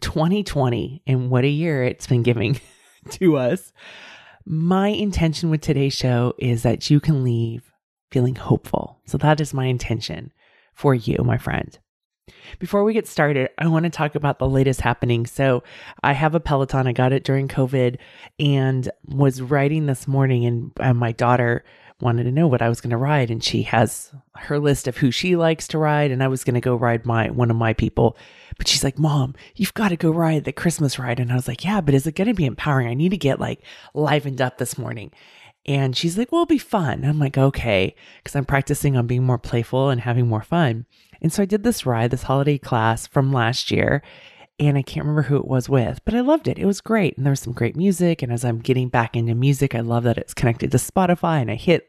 2020 and what a year it's been giving to us, my intention with today's show is that you can leave feeling hopeful. So that is my intention for you, my friend. Before we get started, I want to talk about the latest happening. So, I have a Peloton. I got it during COVID and was riding this morning, and, and my daughter wanted to know what I was going to ride, and she has her list of who she likes to ride, and I was going to go ride my one of my people, but she's like, "Mom, you've got to go ride the Christmas ride," and I was like, "Yeah, but is it going to be empowering? I need to get like livened up this morning." And she's like, well, it'll be fun. I'm like, okay, because I'm practicing on being more playful and having more fun. And so I did this ride, this holiday class from last year, and I can't remember who it was with, but I loved it. It was great. And there was some great music. And as I'm getting back into music, I love that it's connected to Spotify and I hit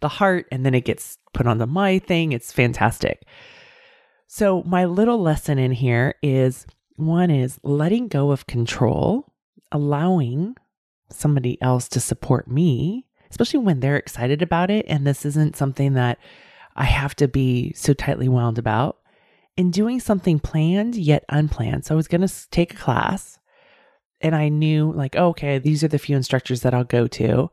the heart and then it gets put on the my thing. It's fantastic. So, my little lesson in here is one is letting go of control, allowing somebody else to support me especially when they're excited about it. And this isn't something that I have to be so tightly wound about. And doing something planned yet unplanned. So I was going to take a class and I knew, like, oh, okay, these are the few instructors that I'll go to.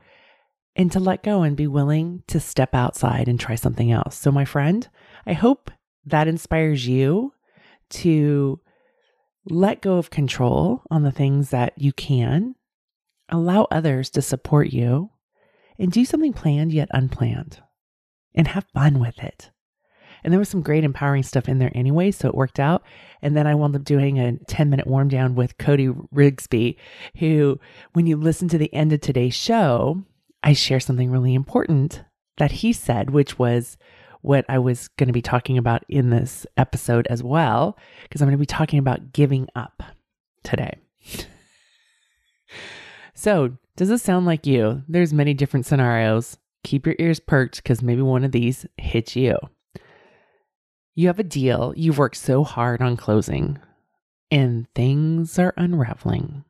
And to let go and be willing to step outside and try something else. So, my friend, I hope that inspires you to let go of control on the things that you can, allow others to support you, and do something planned yet unplanned and have fun with it. And there was some great empowering stuff in there anyway, so it worked out. And then I wound up doing a 10 minute warm down with Cody Rigsby, who, when you listen to the end of today's show, I share something really important that he said, which was what I was going to be talking about in this episode as well, because I'm going to be talking about giving up today. so, does this sound like you? There's many different scenarios. Keep your ears perked because maybe one of these hits you. You have a deal you've worked so hard on closing, and things are unraveling.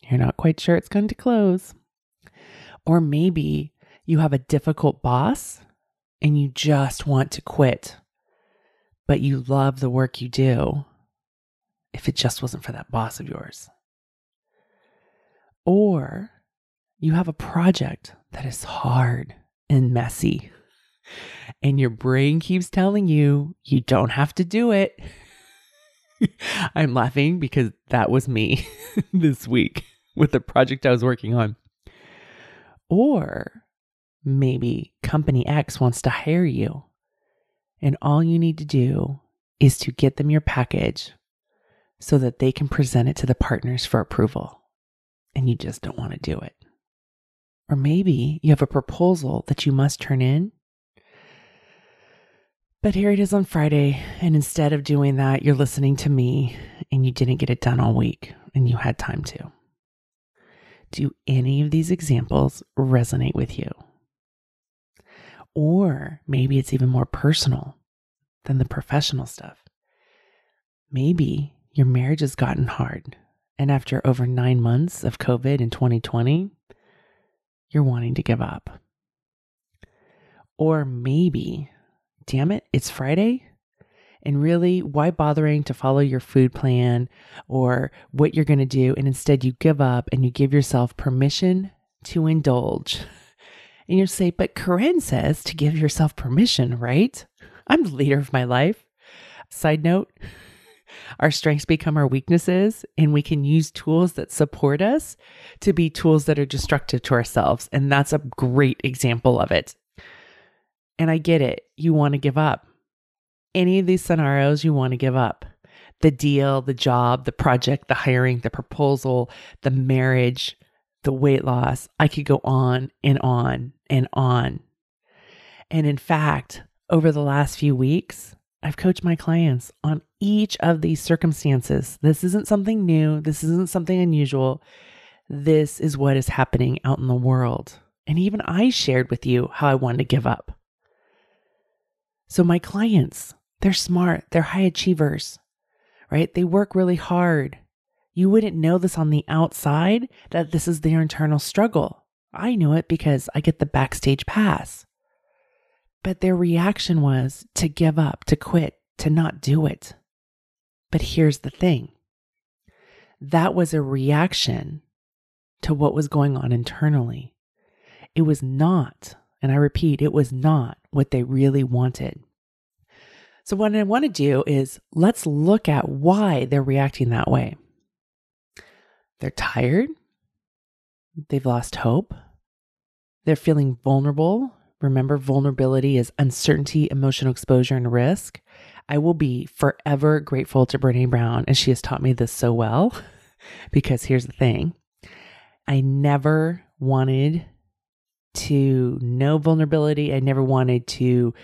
You're not quite sure it's going to close. Or maybe you have a difficult boss and you just want to quit, but you love the work you do if it just wasn't for that boss of yours. Or you have a project that is hard and messy, and your brain keeps telling you you don't have to do it. I'm laughing because that was me this week with the project I was working on. Or maybe company X wants to hire you, and all you need to do is to get them your package so that they can present it to the partners for approval, and you just don't want to do it. Or maybe you have a proposal that you must turn in. But here it is on Friday, and instead of doing that, you're listening to me and you didn't get it done all week and you had time to. Do any of these examples resonate with you? Or maybe it's even more personal than the professional stuff. Maybe your marriage has gotten hard, and after over nine months of COVID in 2020, you're wanting to give up. Or maybe, damn it, it's Friday. And really, why bothering to follow your food plan or what you're going to do? And instead, you give up and you give yourself permission to indulge. And you say, but Koren says to give yourself permission, right? I'm the leader of my life. Side note, our strengths become our weaknesses, and we can use tools that support us to be tools that are destructive to ourselves. And that's a great example of it. And I get it. You want to give up. Any of these scenarios, you want to give up the deal, the job, the project, the hiring, the proposal, the marriage, the weight loss. I could go on and on and on. And in fact, over the last few weeks, I've coached my clients on each of these circumstances. This isn't something new. This isn't something unusual. This is what is happening out in the world. And even I shared with you how I wanted to give up. So, my clients, they're smart, they're high achievers, right? They work really hard. You wouldn't know this on the outside that this is their internal struggle. I knew it because I get the backstage pass. But their reaction was to give up, to quit, to not do it. But here's the thing that was a reaction to what was going on internally. It was not, and I repeat, it was not what they really wanted. So, what I want to do is let's look at why they're reacting that way. They're tired, they've lost hope, they're feeling vulnerable Remember, vulnerability is uncertainty, emotional exposure, and risk. I will be forever grateful to Brene Brown, and she has taught me this so well. because here's the thing I never wanted to know vulnerability. I never wanted to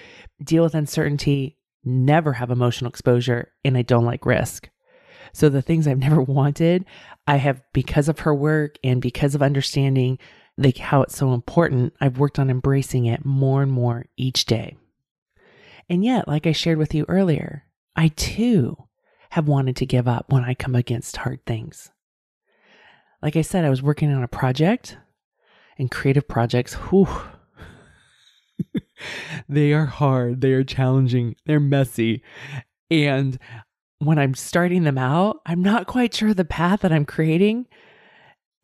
deal with uncertainty, never have emotional exposure, and I don't like risk. So the things I've never wanted, I have because of her work and because of understanding like how it's so important, I've worked on embracing it more and more each day. And yet, like I shared with you earlier, I too have wanted to give up when I come against hard things. Like I said, I was working on a project and creative projects, whew, they are hard, they are challenging, they're messy. And when I'm starting them out, I'm not quite sure the path that I'm creating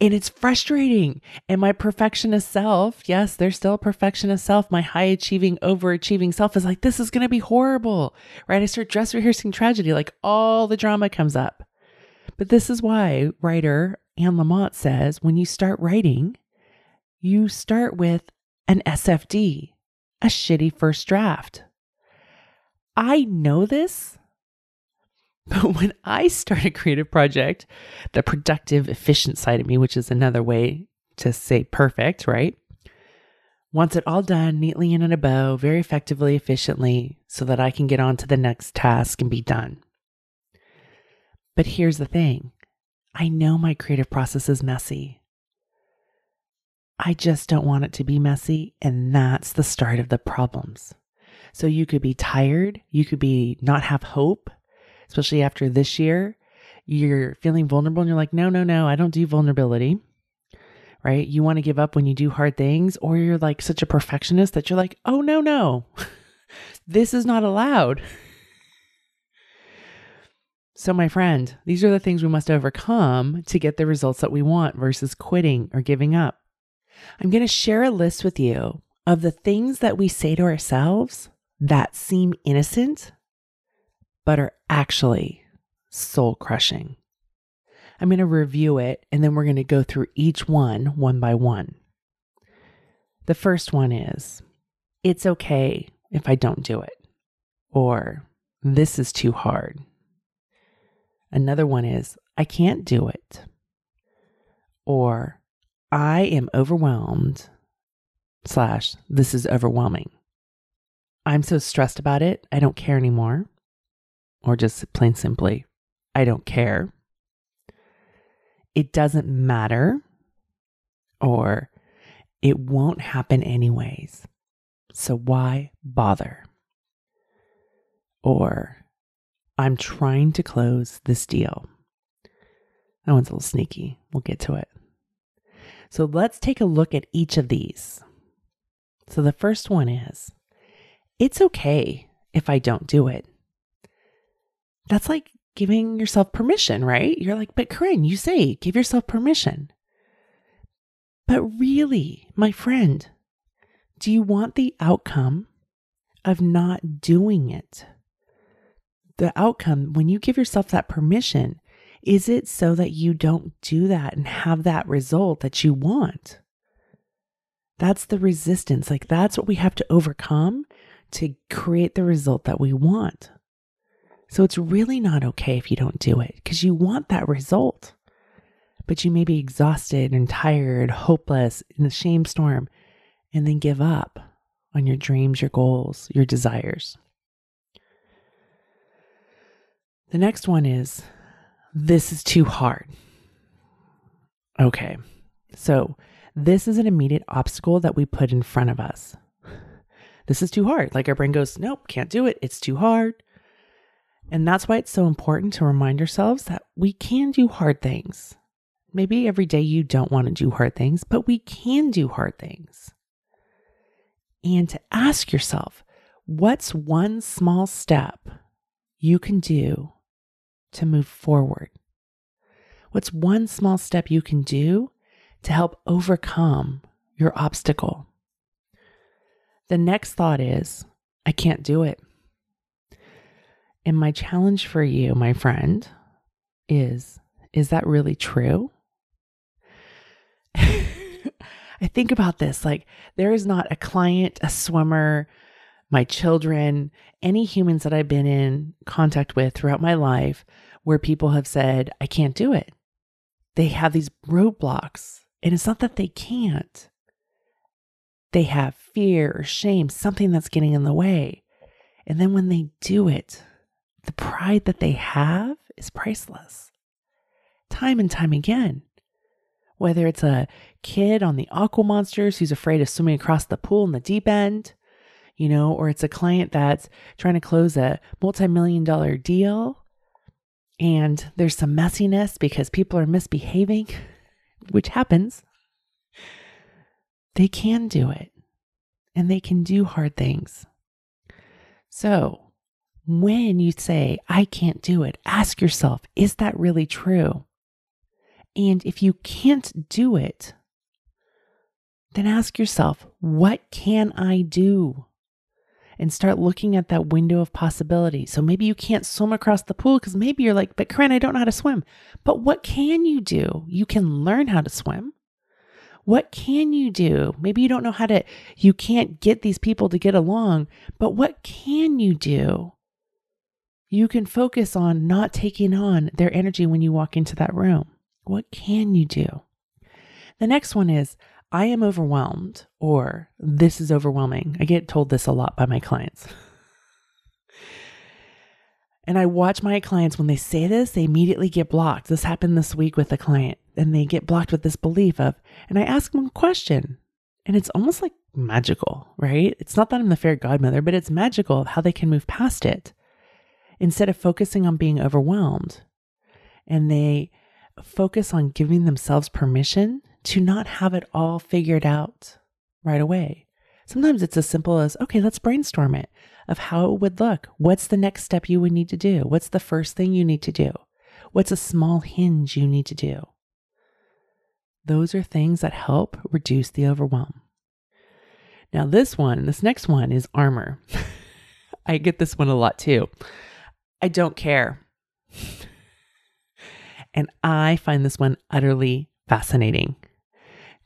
and it's frustrating. And my perfectionist self, yes, there's still a perfectionist self. My high achieving, overachieving self is like, this is going to be horrible, right? I start dress rehearsing tragedy, like all the drama comes up. But this is why writer Anne Lamott says when you start writing, you start with an SFD, a shitty first draft. I know this But when I start a creative project, the productive, efficient side of me, which is another way to say perfect, right? Wants it all done neatly and in a bow, very effectively, efficiently, so that I can get on to the next task and be done. But here's the thing I know my creative process is messy. I just don't want it to be messy, and that's the start of the problems. So you could be tired, you could be not have hope, especially after this year, you're feeling vulnerable and you're like, no, no, no, I don't do vulnerability. Right? You want to give up when you do hard things, or you're like such a perfectionist that you're like, oh, no, no, this is not allowed. So, my friend, these are the things we must overcome to get the results that we want versus quitting or giving up. I'm going to share a list with you of the things that we say to ourselves that seem innocent but are actually soul crushing. I'm going to review it and then we're going to go through each one one by one. The first one is it's okay if I don't do it, or this is too hard. Another one is I can't do it, or I am overwhelmed, slash, this is overwhelming. I'm so stressed about it, I don't care anymore or just plain simply, I don't care. It doesn't matter, or it won't happen anyways. So why bother? Or I'm trying to close this deal. That one's a little sneaky. We'll get to it. So let's take a look at each of these. So the first one is it's okay if I don't do it that's like giving yourself permission, right? You're like, but Koren, you say give yourself permission. But really, my friend, do you want the outcome of not doing it? The outcome, when you give yourself that permission, is it so that you don't do that and have that result that you want? That's the resistance. Like, that's what we have to overcome to create the result that we want. So it's really not okay if you don't do it because you want that result. But you may be exhausted and tired, hopeless, in the shame storm, and then give up on your dreams, your goals, your desires. The next one is this is too hard. Okay, so this is an immediate obstacle that we put in front of us. This is too hard. Like our brain goes, nope, can't do it. It's too hard. And that's why it's so important to remind ourselves that we can do hard things. Maybe every day you don't want to do hard things, but we can do hard things. And to ask yourself, what's one small step you can do to move forward? What's one small step you can do to help overcome your obstacle? The next thought is, I can't do it. And my challenge for you, my friend, is is that really true? I think about this like, there is not a client, a swimmer, my children, any humans that I've been in contact with throughout my life where people have said, I can't do it. They have these roadblocks. And it's not that they can't, they have fear or shame, something that's getting in the way. And then when they do it, the pride that they have is priceless. Time and time again. Whether it's a kid on the aqua monsters who's afraid of swimming across the pool in the deep end, you know, or it's a client that's trying to close a multi million dollar deal and there's some messiness because people are misbehaving, which happens, they can do it and they can do hard things. So, when you say, I can't do it, ask yourself, is that really true? And if you can't do it, then ask yourself, what can I do? And start looking at that window of possibility. So maybe you can't swim across the pool because maybe you're like, but Koren, I don't know how to swim. But what can you do? You can learn how to swim. What can you do? Maybe you don't know how to, you can't get these people to get along, but what can you do? You can focus on not taking on their energy when you walk into that room. What can you do? The next one is I am overwhelmed or this is overwhelming. I get told this a lot by my clients. And I watch my clients when they say this, they immediately get blocked. This happened this week with a client, and they get blocked with this belief of, and I ask them a question, and it's almost like magical, right? It's not that I'm the fairy godmother, but it's magical how they can move past it instead of focusing on being overwhelmed. And they focus on giving themselves permission to not have it all figured out right away. Sometimes it's as simple as, okay, let's brainstorm it of how it would look. What's the next step you would need to do? What's the first thing you need to do? What's a small hinge you need to do? Those are things that help reduce the overwhelm. Now, this one, this next one is armor. I get this one a lot too. I don't care. And I find this one utterly fascinating.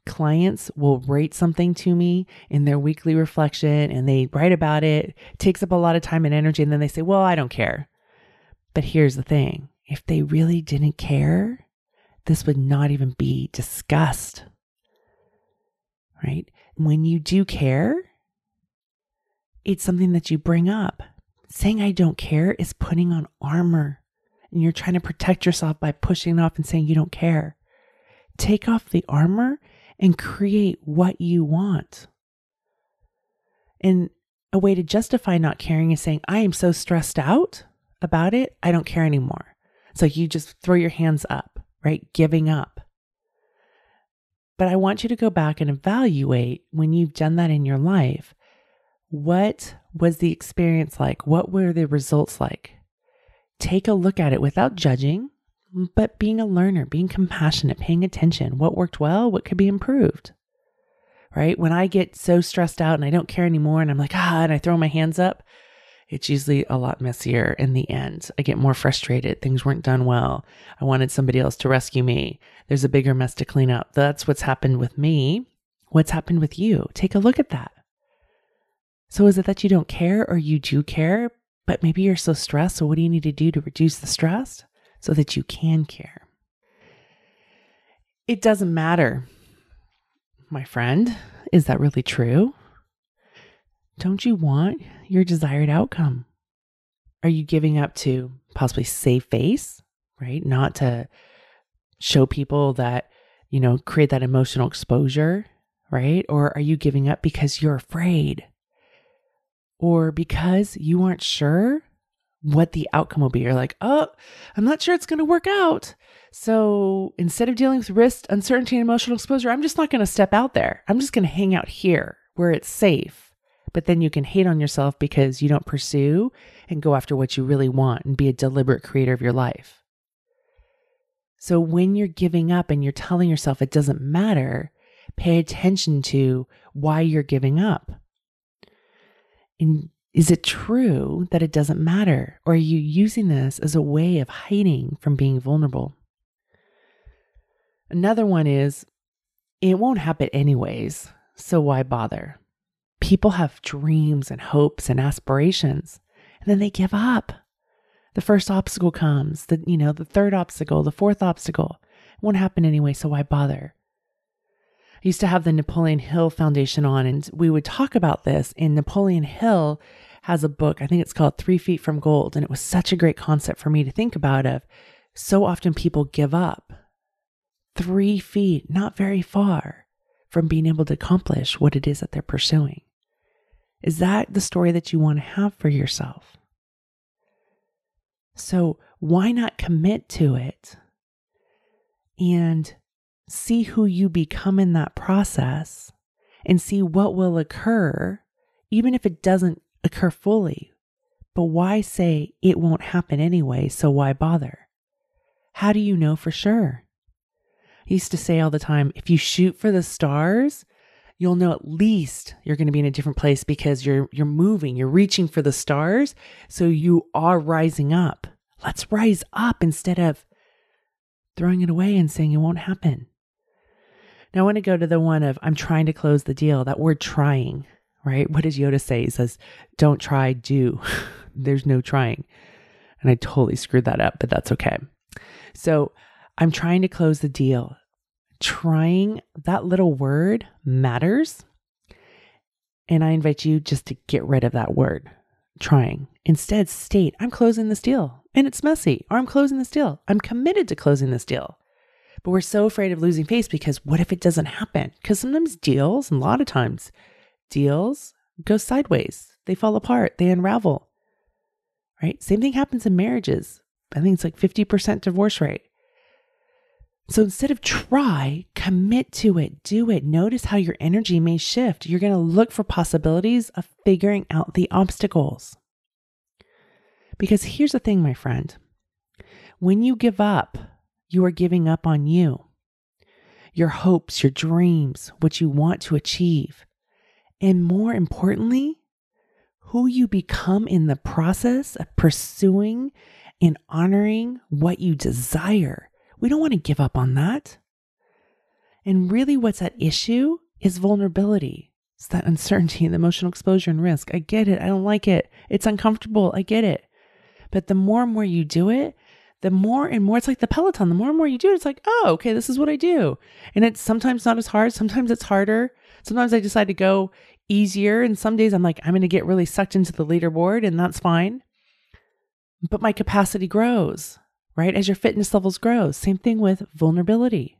Clients will write something to me in their weekly reflection and they write about it. Takes up a lot of time and energy. And then they say, Well, I don't care. But here's the thing if they really didn't care, this would not even be discussed. Right? When you do care, it's something that you bring up. Saying I don't care is putting on armor and you're trying to protect yourself by pushing off and saying you don't care. Take off the armor and create what you want. And a way to justify not caring is saying, I am so stressed out about it, I don't care anymore. So you just throw your hands up, right? Giving up. But I want you to go back and evaluate when you've done that in your life. What was the experience like? What were the results like? take a look at it without judging, but being a learner, being compassionate, paying attention. What worked well? What could be improved? Right? When I get so stressed out and I don't care anymore and I'm like, ah, and I throw my hands up, it's usually a lot messier in the end. I get more frustrated. Things weren't done well. I wanted somebody else to rescue me. There's a bigger mess to clean up. That's what's happened with me. What's happened with you? Take a look at that. So is it that you don't care or you do care, but maybe you're so stressed. So, what do you need to do to reduce the stress so that you can care? It doesn't matter, my friend. Is that really true? Don't you want your desired outcome? are you giving up to possibly save face, right? Not to show people that, you know, create that emotional exposure, right? Or are you giving up because you're afraid? Or because you aren't sure what the outcome will be? You're like, oh, I'm not sure it's going to work out. So instead of dealing with risk, uncertainty, and emotional exposure, I'm just not going to step out there. I'm just going to hang out here where it's safe. But then you can hate on yourself because you don't pursue and go after what you really want and be a deliberate creator of your life. So when you're giving up and you're telling yourself it doesn't matter, pay attention to why you're giving up. And is it true that it doesn't matter? Or are you using this as a way of hiding from being vulnerable? Another one is it won't happen anyways, so why bother? People have dreams and hopes and aspirations, and then they give up the first obstacle comes, the you know, the third obstacle, the fourth obstacle. It won't happen anyway, so why bother? I used to have the Napoleon Hill Foundation on, and we would talk about this. And Napoleon Hill has a book, I think it's called Three Feet from Gold, and it was such a great concept for me to think about. Of so often people give up three feet, not very far from being able to accomplish what it is that they're pursuing. Is that the story that you want to have for yourself? So why not commit to it and see who you become in that process and see what will occur, even if it doesn't occur fully. But why say it won't happen anyway? So why bother? How do you know for sure? I used to say all the time if you shoot for the stars, you'll know at least you're going to be in a different place because you're you're moving, you're reaching for the stars, so you are rising up. Let's rise up instead of throwing it away and saying it won't happen. Now I want to go to the one of I'm trying to close the deal. That word trying, right? What does Yoda say? He says, "Don't try, do." There's no trying. And I totally screwed that up, but that's okay. So, I'm trying to close the deal trying, that little word matters. And I invite you just to get rid of that word, trying. Instead, state, I'm closing this deal and it's messy, or I'm closing this deal. I'm committed to closing this deal. But we're so afraid of losing face because what if it doesn't happen? Because sometimes deals, and a lot of times, deals go sideways, they fall apart, they unravel. Right? Same thing happens in marriages. I think it's like 50% divorce rate. So instead of try, commit to it, do it. Notice how your energy may shift. You're going to look for possibilities of figuring out the obstacles. Because here's the thing, my friend when you give up, you are giving up on you, your hopes, your dreams, what you want to achieve. And more importantly, who you become in the process of pursuing and honoring what you desire we don't want to give up on that. And really, what's at issue is vulnerability. It's that uncertainty and emotional exposure and risk. I get it. I don't like it. It's uncomfortable. I get it. But the more and more you do it, the more and more it's like the Peloton. The more and more you do it, it's like, oh, okay, this is what I do. And it's sometimes not as hard. Sometimes it's harder. Sometimes I decide to go easier. And some days I'm like, I'm going to get really sucked into the leaderboard, and that's fine. But my capacity grows right? As your fitness levels grow. Same thing with vulnerability.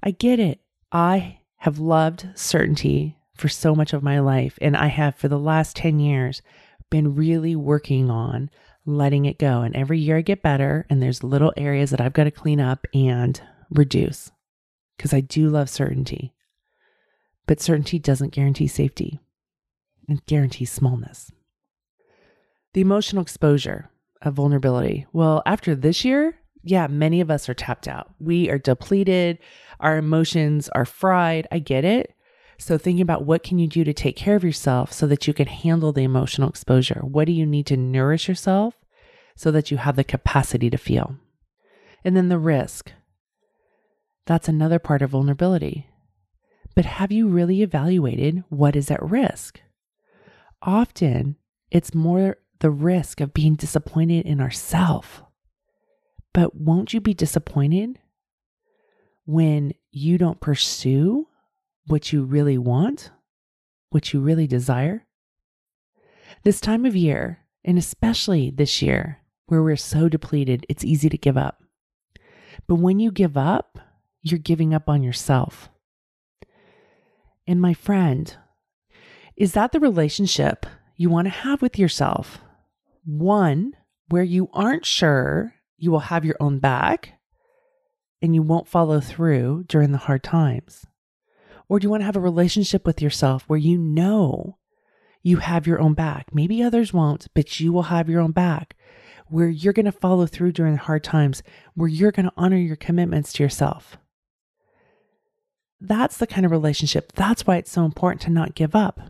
I get it. I have loved certainty for so much of my life. And I have, for the last 10 years, been really working on letting it go. And every year I get better. And there's little areas that I've got to clean up and reduce because I do love certainty. But certainty doesn't guarantee safety, it guarantees smallness. The emotional exposure of vulnerability. Well, after this year, yeah, many of us are tapped out. We are depleted. Our emotions are fried. I get it. So thinking about what can you do to take care of yourself so that you can handle the emotional exposure? What do you need to nourish yourself so that you have the capacity to feel? And then the risk. That's another part of vulnerability. But have you really evaluated what is at risk? Often it's more the risk of being disappointed in ourselves. But won't you be disappointed when you don't pursue what you really want, what you really desire? This time of year And especially this year, where we're so depleted, it's easy to give up. But when you give up, you're giving up on yourself. And my friend, is that the relationship you want to have with yourself? One where you aren't sure you will have your own back and you won't follow through during the hard times? Or do you want to have a relationship with yourself where you know you have your own back? Maybe others won't, but you will have your own back where you're going to follow through during hard times, where you're going to honor your commitments to yourself. That's the kind of relationship. That's why it's so important to not give up.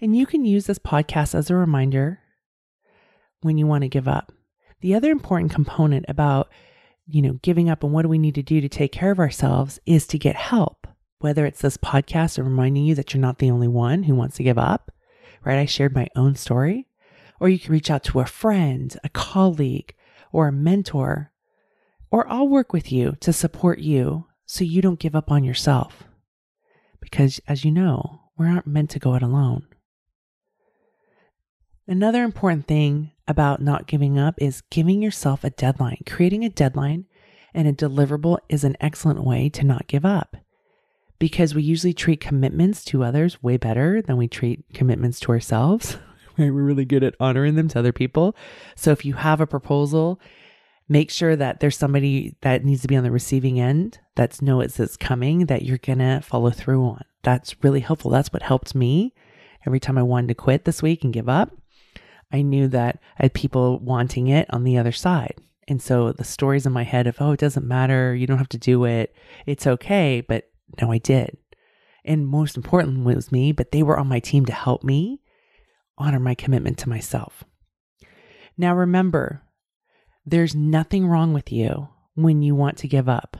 And you can use this podcast as a reminder when you want to give up. The other important component about, you know, giving up and what do we need to do to take care of ourselves is to get help. Whether it's this podcast or reminding you that you're not the only one who wants to give up, right? I shared my own story. Or you can reach out to a friend, a colleague, or a mentor. Or I'll work with you to support you so you don't give up on yourself. Because as you know, we aren't meant to go it alone. Another important thing about not giving up is giving yourself a deadline. Creating a deadline and a deliverable is an excellent way to not give up because we usually treat commitments to others way better than we treat commitments to ourselves. We're really good at honoring them to other people. So if you have a proposal, make sure that there's somebody that needs to be on the receiving end that's know it's, coming that you're to follow through on. That's really helpful. That's what helped me every time I wanted to quit this week and give up. I knew that I had people wanting it on the other side. And so the stories in my head of, oh, it doesn't matter, you don't have to do it, it's okay. But no, I did. And most important was me, but they were on my team to help me honor my commitment to myself. Now remember, there's nothing wrong with you when you want to give up.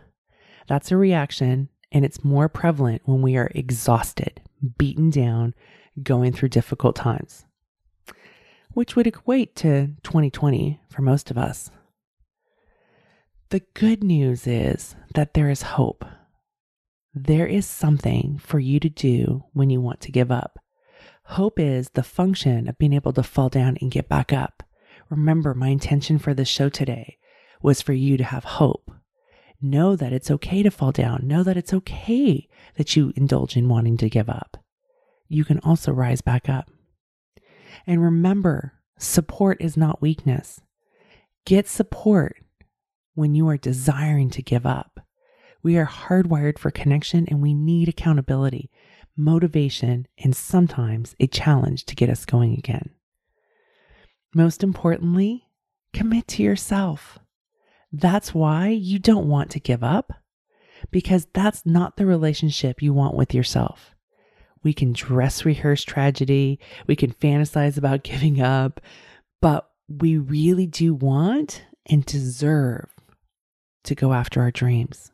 That's a reaction, and it's more prevalent when we are exhausted, beaten down, going through difficult times, which would equate to 2020 for most of us. The good news is that there is hope. There is something for you to do when you want to give up. Hope is the function of being able to fall down and get back up. Remember, my intention for this show today was for you to have hope. Know that it's okay to fall down. Know that it's okay that you indulge in wanting to give up. You can also rise back up. And remember, support is not weakness. Get support when you are desiring to give up. We are hardwired for connection and we need accountability motivation, and sometimes a challenge to get us going again. Most importantly, commit to yourself. That's why you don't want to give up, because that's not the relationship you want with yourself. We can dress rehearse tragedy, we can fantasize about giving up, but we really do want and deserve to go after our dreams.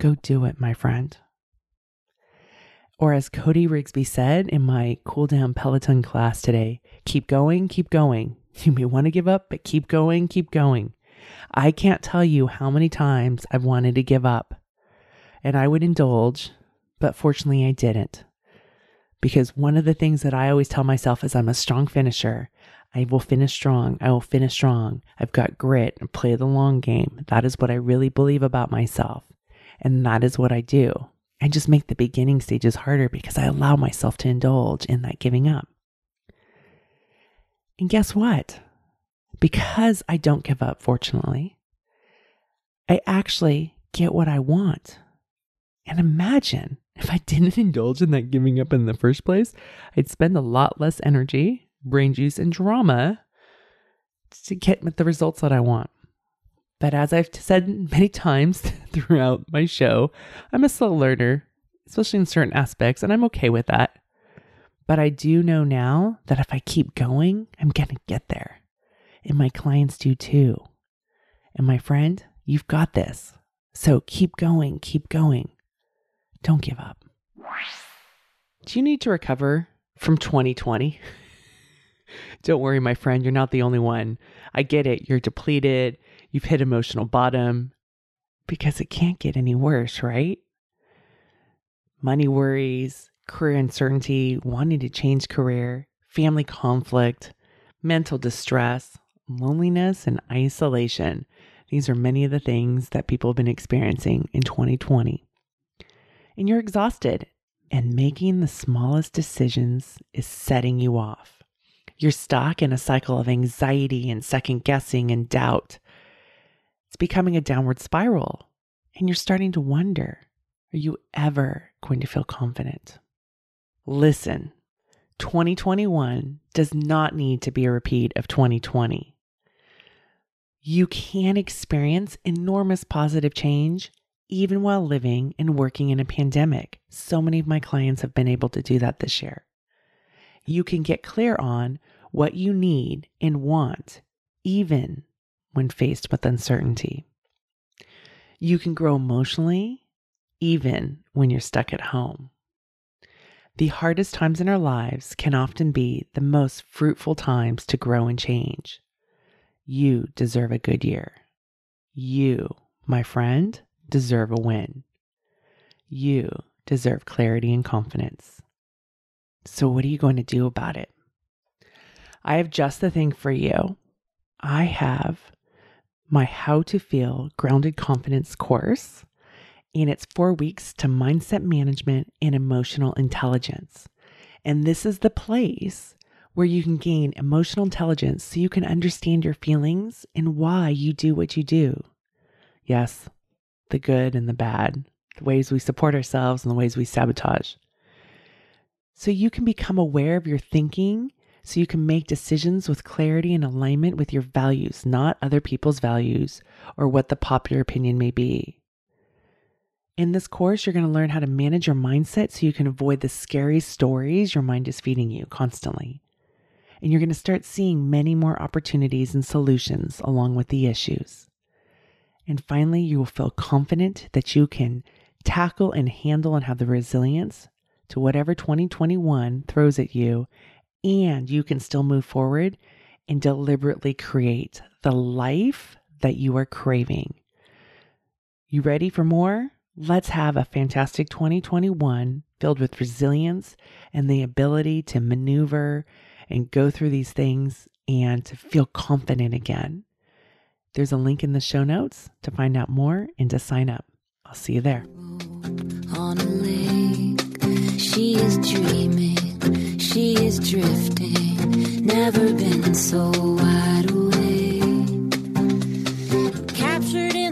Go do it, my friend. Or as Cody Rigsby said in my cool down Peloton class today, keep going, keep going. You may want to give up, but keep going, keep going. I can't tell you how many times I've wanted to give up and I would indulge, but fortunately I didn't. Because one of the things that I always tell myself is I'm a strong finisher. I will finish strong. I will finish strong. I've got grit and play the long game. That is what I really believe about myself. And that is what I do. I just make the beginning stages harder because I allow myself to indulge in that giving up. And guess what? Because I don't give up, fortunately, I actually get what I want. And imagine if I didn't indulge in that giving up in the first place, I'd spend a lot less energy, brain juice, and drama to get the results that I want. But as I've said many times throughout my show, I'm a slow learner, especially in certain aspects, and I'm okay with that. But I do know now that if I keep going, I'm going to get there. And my clients do too. And my friend, you've got this. So keep going, keep going. Don't give up. Do you need to recover from 2020? Don't worry, my friend, you're not the only one. I get it. You're depleted you've hit emotional bottom because it can't get any worse, right? Money worries, career uncertainty, wanting to change career, family conflict, mental distress, loneliness, and isolation. These are many of the things that people have been experiencing in 2020. And you're exhausted, and making the smallest decisions is setting you off. You're stuck in a cycle of anxiety and second guessing and doubt. It's becoming a downward spiral, and you're starting to wonder are you ever going to feel confident? Listen, 2021 does not need to be a repeat of 2020. You can experience enormous positive change even while living and working in a pandemic. So many of my clients have been able to do that this year. You can get clear on what you need and want, even when faced with uncertainty. You can grow emotionally, even when you're stuck at home. The hardest times in our lives can often be the most fruitful times to grow and change. You deserve a good year. You, my friend, deserve a win. You deserve clarity and confidence. So, what are you going to do about it? I have just the thing for you. I have my How to Feel Grounded Confidence course and it's four weeks to mindset management and emotional intelligence. And this is the place where you can gain emotional intelligence so you can understand your feelings and why you do what you do. Yes, the good and the bad, the ways we support ourselves and the ways we sabotage. So you can become aware of your thinking so you can make decisions with clarity and alignment with your values, not other people's values or what the popular opinion may be. In this course, you're going to learn how to manage your mindset so you can avoid the scary stories your mind is feeding you constantly. And you're going to start seeing many more opportunities and solutions along with the issues. And finally, you will feel confident that you can tackle and handle and have the resilience to whatever 2021 throws at you, and you can still move forward and deliberately create the life that you are craving. You ready for more? Let's have a fantastic 2021 filled with resilience and the ability to maneuver and go through these things and to feel confident again. There's a link in the show notes to find out more and to sign up. I'll see you there. On a lake, she is dreaming, she is drifting. Never been so wide awake. Captured in